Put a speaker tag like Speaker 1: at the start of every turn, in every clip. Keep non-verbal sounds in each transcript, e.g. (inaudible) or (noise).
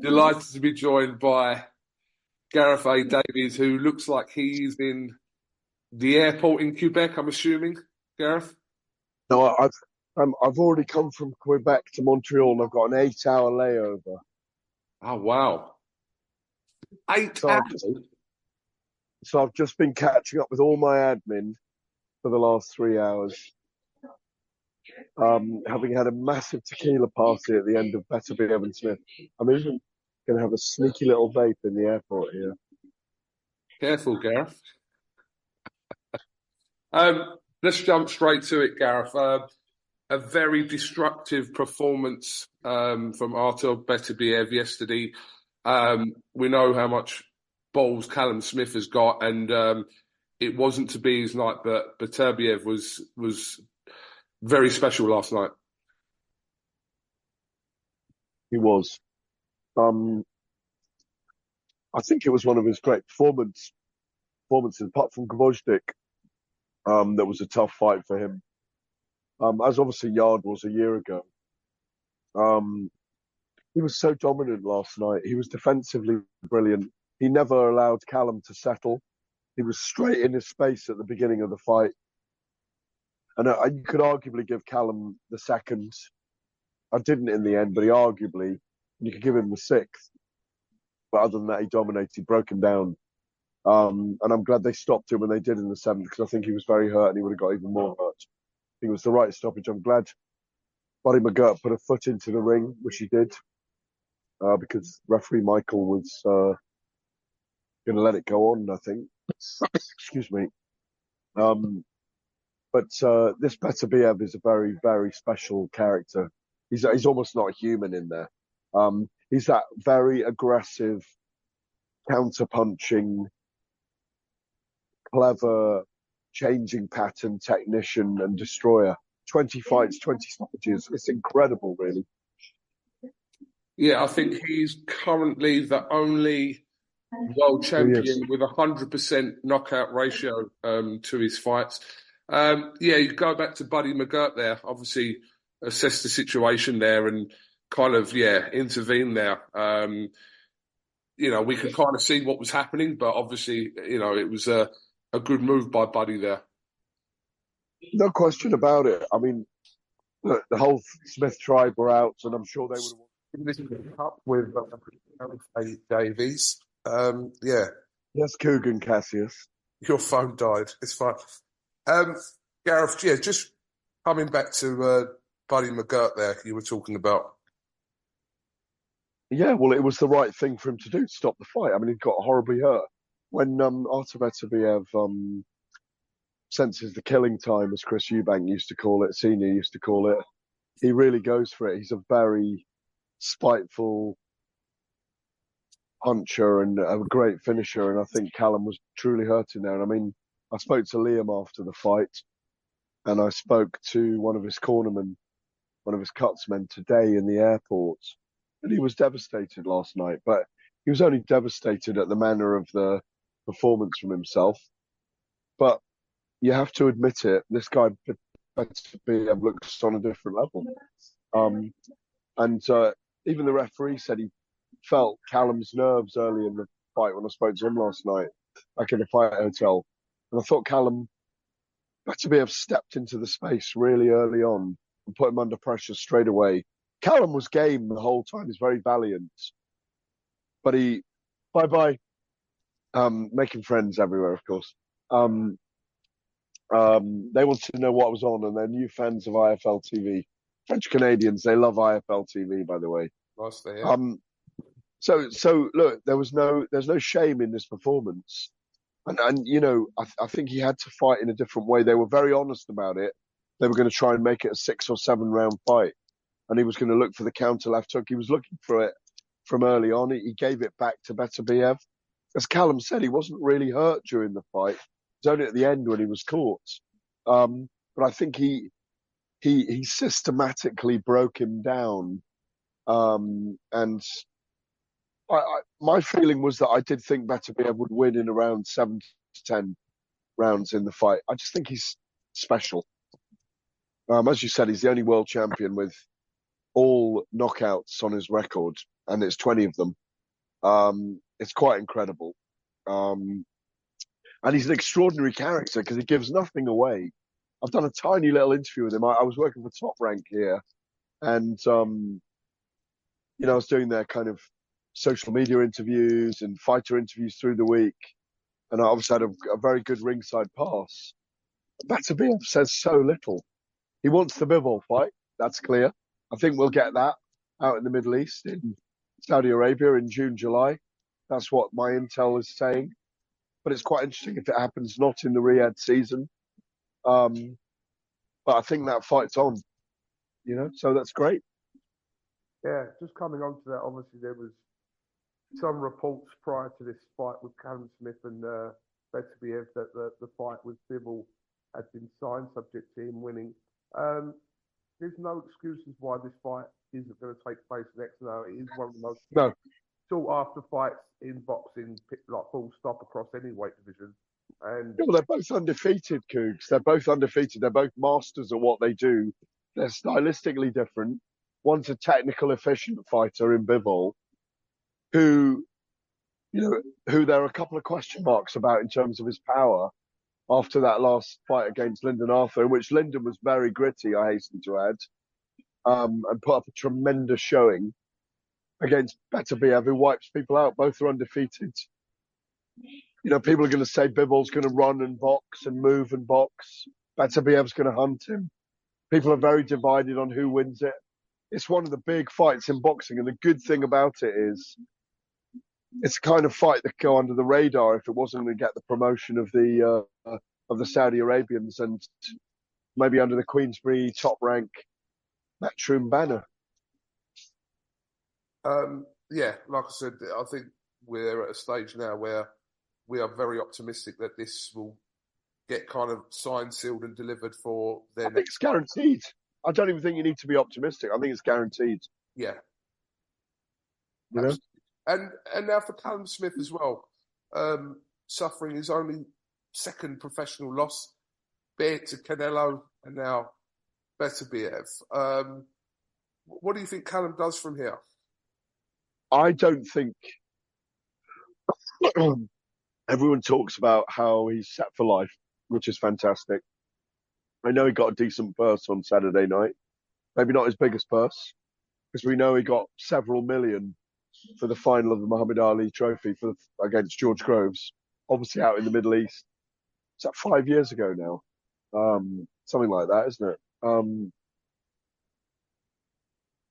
Speaker 1: Delighted to be joined by Gareth A. Davies, who looks like he's in the airport in Quebec, I'm assuming, Gareth?
Speaker 2: No, I've um, I've already come from Quebec to Montreal and I've got an eight hour layover.
Speaker 1: Oh, wow. Eight
Speaker 2: So I've,
Speaker 1: hours.
Speaker 2: so I've just been catching up with all my admin for the last three hours. Um, having had a massive tequila party at the end of Beterbiev and Smith. I'm even to have a sneaky little vape in the airport here.
Speaker 1: Careful, Gareth. (laughs) um, let's jump straight to it, Gareth. Uh, a very destructive performance um, from Artur Beterbiev yesterday. Um, we know how much balls Callum Smith has got, and um, it wasn't to be his night, but Beterbiev was was very special last night.
Speaker 2: He was. Um, I think it was one of his great performance performances, apart from Gvozdik. Um, that was a tough fight for him. Um, as obviously Yarde was a year ago. Um, he was so dominant last night. He was defensively brilliant. He never allowed Callum to settle. He was straight in his space at the beginning of the fight. And uh, you could arguably give Callum the second. I didn't in the end, but he arguably, you could give him the sixth. But other than that, he dominated, broke him down. Um, and I'm glad they stopped him when they did in the seventh because I think he was very hurt and he would have got even more hurt. Think it was the right stoppage. I'm glad Buddy McGirt put a foot into the ring, which he did, uh, because referee Michael was uh, going to let it go on. I think. (coughs) Excuse me. Um, but uh, this Beterbiev is a very, very special character. He's he's almost not human in there. Um, he's that very aggressive, counter-punching, clever, changing pattern technician and destroyer. 20 fights, 20 stoppages. It's incredible, really.
Speaker 1: Yeah, I think he's currently the only world champion with a hundred percent knockout ratio um, to his fights. Um, yeah, you go back to Buddy McGirt there. Obviously, assess the situation there and kind of yeah intervene there. Um, you know, we could kind of see what was happening, but obviously, you know, it was a a good move by Buddy there.
Speaker 2: No question about it. I mean, look, the whole Smith tribe were out, and I'm sure they would have.
Speaker 1: This is the cup with uh, Davies. Um, yeah,
Speaker 2: Yes, Kugan Cassius.
Speaker 1: Your phone died. It's fine. Um, Gareth, yeah, just coming back to uh, Buddy McGirt there, you were talking about.
Speaker 2: Yeah, well, it was the right thing for him to do to stop the fight. I mean, he got horribly hurt. When um, um, senses the killing time, as Chris Eubank used to call it, Senior used to call it, he really goes for it. He's a very spiteful puncher and a great finisher. And I think Callum was truly hurting there. And I mean, I spoke to Liam after the fight, and I spoke to one of his cornermen, one of his cutsmen today in the airport, and he was devastated last night. But he was only devastated at the manner of the performance from himself. But you have to admit it, this guy better be have looks on a different level. Um, and uh, even the referee said he felt Callum's nerves early in the fight when I spoke to him last night, back in the fight hotel. And I thought Callum Beterbiev stepped into the space really early on and put him under pressure straight away. Callum was game the whole time. He's very valiant, but he, bye bye, um, making friends everywhere, of course. Um, um, they wanted to know what was on, and they're new fans of IFL TV. French Canadians, they love IFL TV, by the way.
Speaker 1: Nice to hear.
Speaker 2: Um, so, so look, there was no, there's no shame in this performance. And, and you know, I, I think he had to fight in a different way. They were very honest about it. They were going to try and make it a six or seven round fight. And he was going to look for the counter left hook. He was looking for it from early on. He gave it back to Beterbiev. As Callum said, he wasn't really hurt during the fight. It was only at the end when he was caught. Um, but I think he, he, he systematically broke him down. Um, and I, I, my feeling was that I did think Beterbiev would win in around seven to ten rounds in the fight. I just think he's special. Um, as you said, he's the only world champion with all knockouts on his record, and it's 20 of them. Um, it's quite incredible. Um, and he's an extraordinary character because he gives nothing away. I've done a tiny little interview with him. I, I was working for Top Rank here, and um, you know, I was doing their kind of social media interviews and fighter interviews through the week. And I obviously had a, a very good ringside pass. Beterbiev says so little. He wants the Bivol fight. That's clear. I think we'll get that out in the Middle East in Saudi Arabia in June, July. That's what my intel is saying. But it's quite interesting if it happens not in the Riyadh season. Um, but I think that fight's on, you know, so that's great.
Speaker 1: Yeah, just coming on to that, obviously there was some reports prior to this fight with Callum Smith and uh, Beterbiev that the, the fight with Bivol had been signed subject to him winning. Um, there's no excuses why this fight isn't going to take place next. No, it is one of the most
Speaker 2: no.
Speaker 1: sought after fights in boxing, like full stop across any weight division. And
Speaker 2: well, they're both undefeated, Cougs. They're both undefeated. They're both masters of what they do. They're stylistically different. One's a technical, efficient fighter in Bivol, who, you know, who there are a couple of question marks about in terms of his power after that last fight against Lyndon Arthur, in which Lyndon was very gritty, I hasten to add, um, and put up a tremendous showing against Beterbiev, who wipes people out. Both are undefeated. You know, people are going to say Bivol's going to run and box and move and box. Beterbiev's going to hunt him. People are very divided on who wins it. It's one of the big fights in boxing, and the good thing about it is it's a kind of fight that go under the radar if it wasn't going to get the promotion of the uh, of the Saudi Arabians and maybe under the Queensberry top rank Matchroom banner.
Speaker 1: Um, yeah, like I said, I think we're at a stage now where we are very optimistic that this will get kind of signed, sealed, and delivered for their.
Speaker 2: I think it's guaranteed. I don't even think you need to be optimistic. I think it's guaranteed.
Speaker 1: Yeah.
Speaker 2: You know?
Speaker 1: And and now for Callum Smith as well, um, suffering his only second professional loss, be it to Canelo and now Beterbiev. Um, what do you think Callum does from here?
Speaker 2: I don't think (clears throat) everyone talks about how he's set for life, which is fantastic. I know he got a decent purse on Saturday night. Maybe not his biggest purse, because we know he got several million for the final of the Muhammad Ali Trophy for against George Groves, obviously out in the Middle East. Is that five years ago now? Um, something like that, isn't it? Um,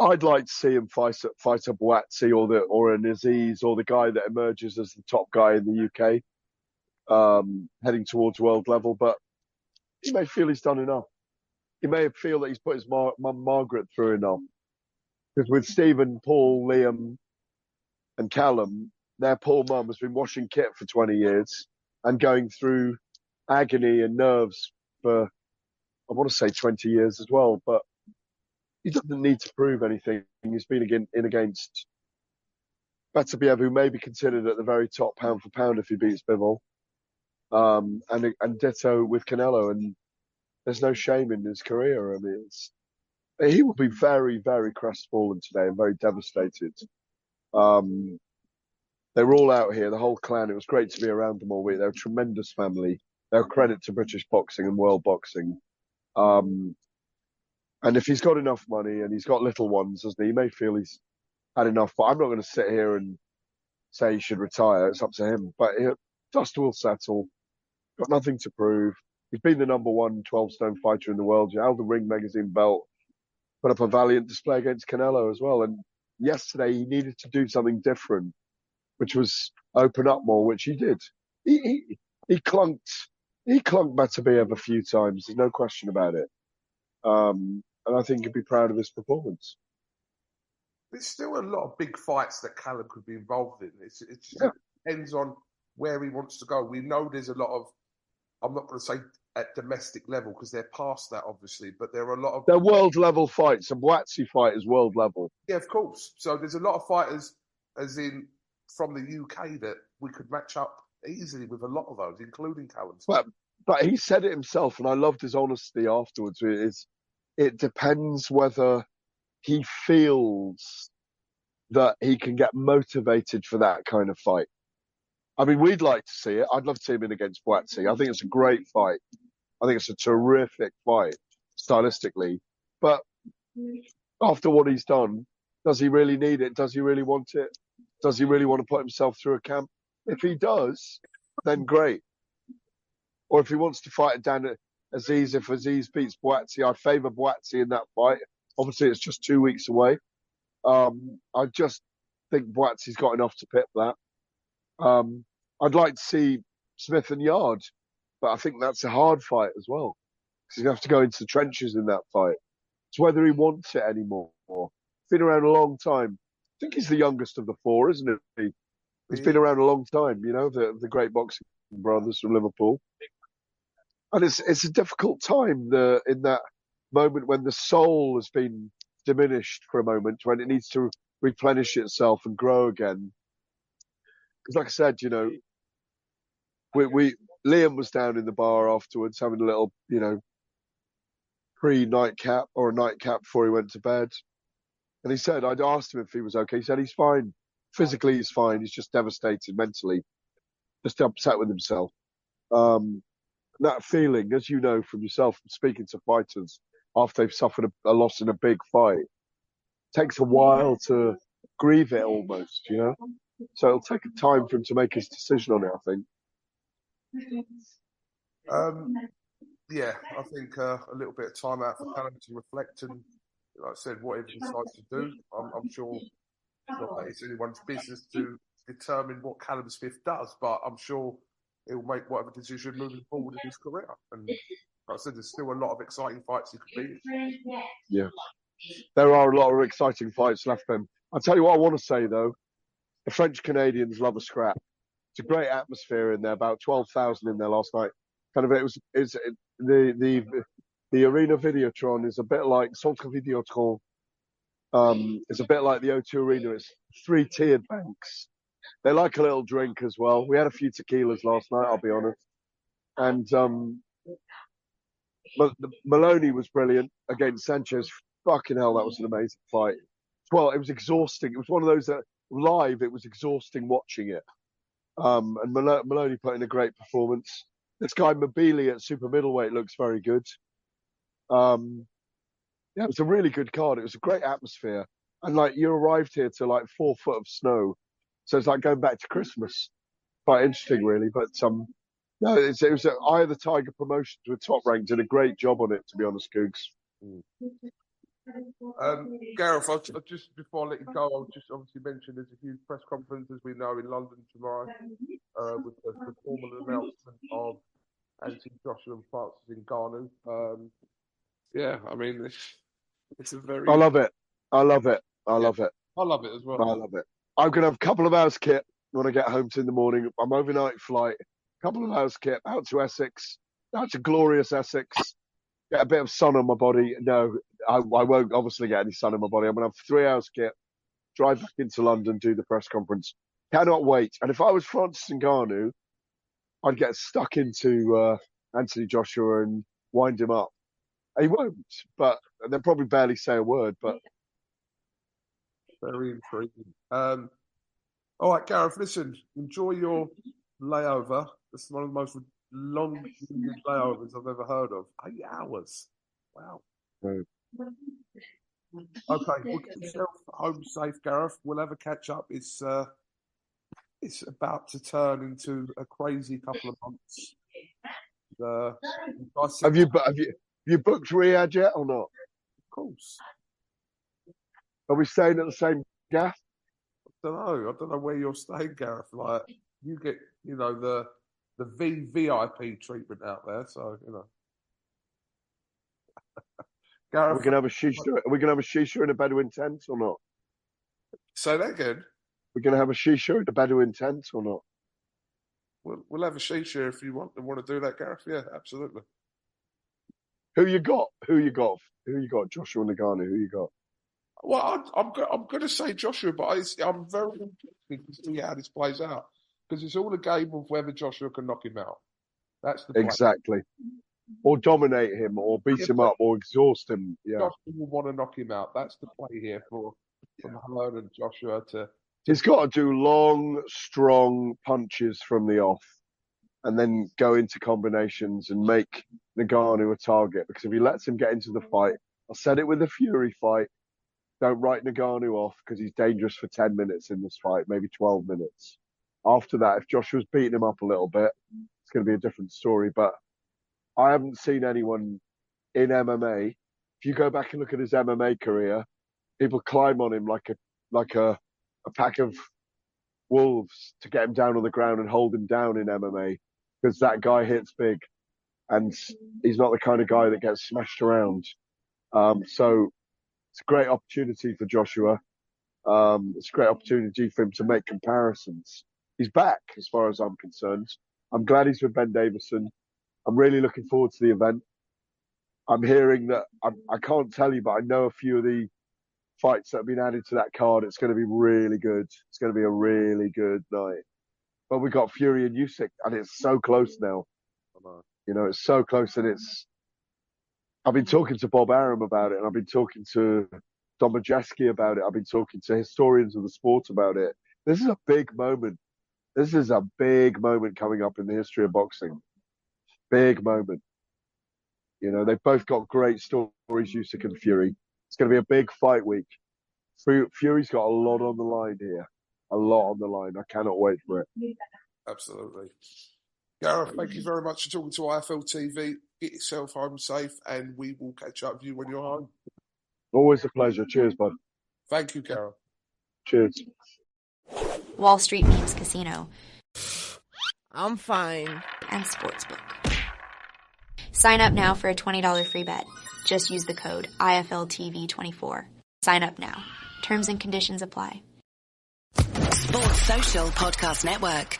Speaker 2: I'd like to see him fight fight a Buatsi or the or a Azeez or the guy that emerges as the top guy in the UK, um, heading towards world level. But he may feel he's done enough. He may feel that he's put his mum Margaret through enough. Because with Stephen, Paul, Liam, and Callum, their poor mum has been washing kit for 20 years and going through agony and nerves for I want to say 20 years as well, but he doesn't need to prove anything. He's been again, in against Beterbiev, who may be considered at the very top pound for pound if he beats Bivol. Um, and, and ditto with Canelo. And there's no shame in his career. I mean, he will be very, very crestfallen today and very devastated. Um, they were all out here, the whole clan. It was great to be around them all week. They're a tremendous family. They're a credit to British boxing and world boxing. Um, and if he's got enough money and he's got little ones, doesn't he? He may feel he's had enough, but I'm not going to sit here and say he should retire. It's up to him. But it, dust will settle. Got nothing to prove. He's been the number one 12 stone fighter in the world. You held the Ring magazine belt, put up a valiant display against Canelo as well. And yesterday he needed to do something different, which was open up more, which he did. He, he, he clunked, he clunked Beterbiev a few times. There's no question about it. Um, and I think he'd be proud of his performance.
Speaker 1: There's still a lot of big fights that Callum could be involved in. It's, it
Speaker 2: Yeah.
Speaker 1: depends on where he wants to go. We know there's a lot of, I'm not going to say at domestic level because they're past that, obviously, but there are a lot of
Speaker 2: They're world level fights. A Buatsi fight is world level.
Speaker 1: Yeah, of course. So there's a lot of fighters, as in from the UK, that we could match up easily with a lot of those, including Callum.
Speaker 2: But but he said it himself, and I loved his honesty afterwards. It's it depends whether he feels that he can get motivated for that kind of fight. I mean, we'd like to see it. I'd love to see him in against Buatsi. I think it's a great fight. I think it's a terrific fight stylistically. But after what he's done, does he really need it? Does he really want it? Does he really want to put himself through a camp? If he does, then great. Or if he wants to fight Dan Azeez, if Azeez beats Buatsi, I favour Buatsi in that fight. Obviously, it's just two weeks away. Um, I just think Buatsi's got enough to pip that. Um, I'd like to see Smith and Yard, but I think that's a hard fight as well. Because you have to go into the trenches in that fight. It's whether he wants it anymore. Been around a long time. I think he's the youngest of the four, isn't he? He's been mm. around a long time, you know, the the great boxing brothers from Liverpool. And it's it's a difficult time the in that moment when the soul has been diminished for a moment, when it needs to replenish itself and grow again. Because, like I said, you know, we we Liam was down in the bar afterwards having a little, you know, pre nightcap or a nightcap before he went to bed. And he said, I'd asked him if he was okay. He said he's fine. Physically, he's fine. He's just devastated mentally, just upset with himself. Um, that feeling, as you know from yourself, speaking to fighters after they've suffered a, a loss in a big fight, takes a while to grieve it almost, you know? So it'll take time for him to make his decision on it, I think.
Speaker 1: Um, yeah, I think uh, a little bit of time out for Callum to reflect and, like I said, whatever he decides to do, I'm, I'm sure it's anyone's business to determine what Callum Smith does, but I'm sure he'll make whatever decision moving forward in his career. And like I said, there's still a lot of exciting fights he could be.
Speaker 2: Yeah. There are a lot of exciting fights left him. I'll tell you what I want to say though. The French Canadians love a scrap. It's a great atmosphere in there, about 12,000 in there last night. Kind of, it was, it's, it, the, the, the arena Videotron is a bit like Centre Videotron. Um, it's a bit like the O2 Arena. It's three tiered banks. They like a little drink as well. We had a few tequilas last night, I'll be honest. And, um, but Moloney was brilliant against Sanchez. Fucking hell, that was an amazing fight. Well, it was exhausting. It was one of those that live, it was exhausting watching it. Um, and Malo- Moloney put in a great performance. This guy Mbilli at super middleweight looks very good. Um, yeah, it was a really good card. It was a great atmosphere. And like you arrived here to like four foot of snow. So it's like going back to Christmas. Quite interesting, really. But, um, no, it was of the Tiger Promotions a top ranked, Did a great job on it, to be honest, Cougs.
Speaker 1: Um, Gareth, I'll, I'll just before I let you go, I'll just obviously mention there's a huge press conference, as we know, in London tomorrow uh, with the, the formal announcement of Anthony Joshua and Francis Ngannou. Um, yeah, I mean, it's, it's a very.
Speaker 2: I love it. I love it. I love it.
Speaker 1: I love it as well.
Speaker 2: I love it. I'm going to have a couple of hours kit when I get home in the morning. I'm overnight flight, a couple of hours kit out to Essex, out to glorious Essex. Get a bit of sun on my body. No, I, I won't obviously get any sun on my body. I'm gonna have three hours kit, drive back into London, do the press conference. Cannot wait. And if I was Francis Ngannou, I'd get stuck into uh, Anthony Joshua and wind him up. He won't, but they'll probably barely say a word. But
Speaker 1: Very intriguing. Um, all right, Gareth, listen, enjoy your layover. This is one of the most long layovers I've ever heard of. Eight hours. Wow.
Speaker 2: Mm.
Speaker 1: Okay, well, get yourself home safe, Gareth. We'll have a catch up. It's uh, it's about to turn into a crazy couple of months. Uh,
Speaker 2: have you have you have you booked Riyadh yet or not?
Speaker 1: Of course.
Speaker 2: Are we staying at the same gaff?
Speaker 1: I don't know. I don't know where you're staying, Gareth. Like you get, you know, the the VVIP treatment out there. So you know, (laughs) Gareth.
Speaker 2: We can have a shisha. Are we gonna have a shisha in a Bedouin tent or not?
Speaker 1: Say that again.
Speaker 2: We're gonna have a shisha in a Bedouin tent or not?
Speaker 1: We'll, we'll have a shisha if you want want to do that, Gareth. Yeah, absolutely.
Speaker 2: Who you got? Who you got? Who you got? Joshua Ngannou. Who you got?
Speaker 1: Well, I'm I'm, I'm going to say Joshua, but I, I'm very interested to see how this plays out because it's all a game of whether Joshua can knock him out. That's the.
Speaker 2: Exactly. Or dominate him, or beat
Speaker 1: Yeah,
Speaker 2: him up, or exhaust him. Yeah.
Speaker 1: Joshua will want to knock him out. That's the play here for from Hearn and Joshua to
Speaker 2: He's got to do long, strong punches from the off and then go into combinations and make Ngannou a target. Because if he lets him get into the fight, I said it with the Fury fight, don't write Ngannou off because he's dangerous for 10 minutes in this fight, maybe 12 minutes. After that, if Joshua's beating him up a little bit, it's going to be a different story. But I haven't seen anyone in MMA. If you go back and look at his MMA career, people climb on him like a, like a, a pack of wolves to get him down on the ground and hold him down in MMA because that guy hits big and he's not the kind of guy that gets smashed around. Um, so it's a great opportunity for Joshua. Um, it's a great opportunity for him to make comparisons. He's back as far as I'm concerned. I'm glad he's with Ben Davison. I'm really looking forward to the event. I'm hearing that I, I can't tell you, but I know a few of the fights that have been added to that card. It's going to be really good. It's going to be a really good night. But we got Fury and Usyk, and it's so close now. You know, it's so close, and it's. I've been talking to Bob Arum about it, and I've been talking to Don about it. I've been talking to historians of the sport about it. This is a big moment. This is a big moment coming up in the history of boxing. Big moment. You know, they've both got great stories, Usyk and Fury. It's going to be a big fight week. Fury's got a lot on the line here. A lot on the line. I cannot wait for it.
Speaker 1: Absolutely. Gareth, thank you very much for talking to IFL TV. Get yourself home safe, and we will catch up with you when you're home.
Speaker 2: Always a pleasure. Cheers, bud.
Speaker 1: Thank you, Gareth.
Speaker 2: Cheers.
Speaker 3: Wall Street Memes Casino,
Speaker 4: I'm fine.
Speaker 3: and Sportsbook. Sign up now for a $20 free bet. Just use the code IFLTV24. Sign up now. Terms and conditions apply.
Speaker 5: Sports Social Podcast Network.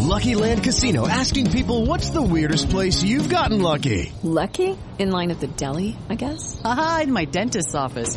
Speaker 6: Lucky Land Casino asking people what's the weirdest place you've gotten lucky?
Speaker 7: Lucky? In line at the deli, I guess?
Speaker 8: Aha, in my dentist's office.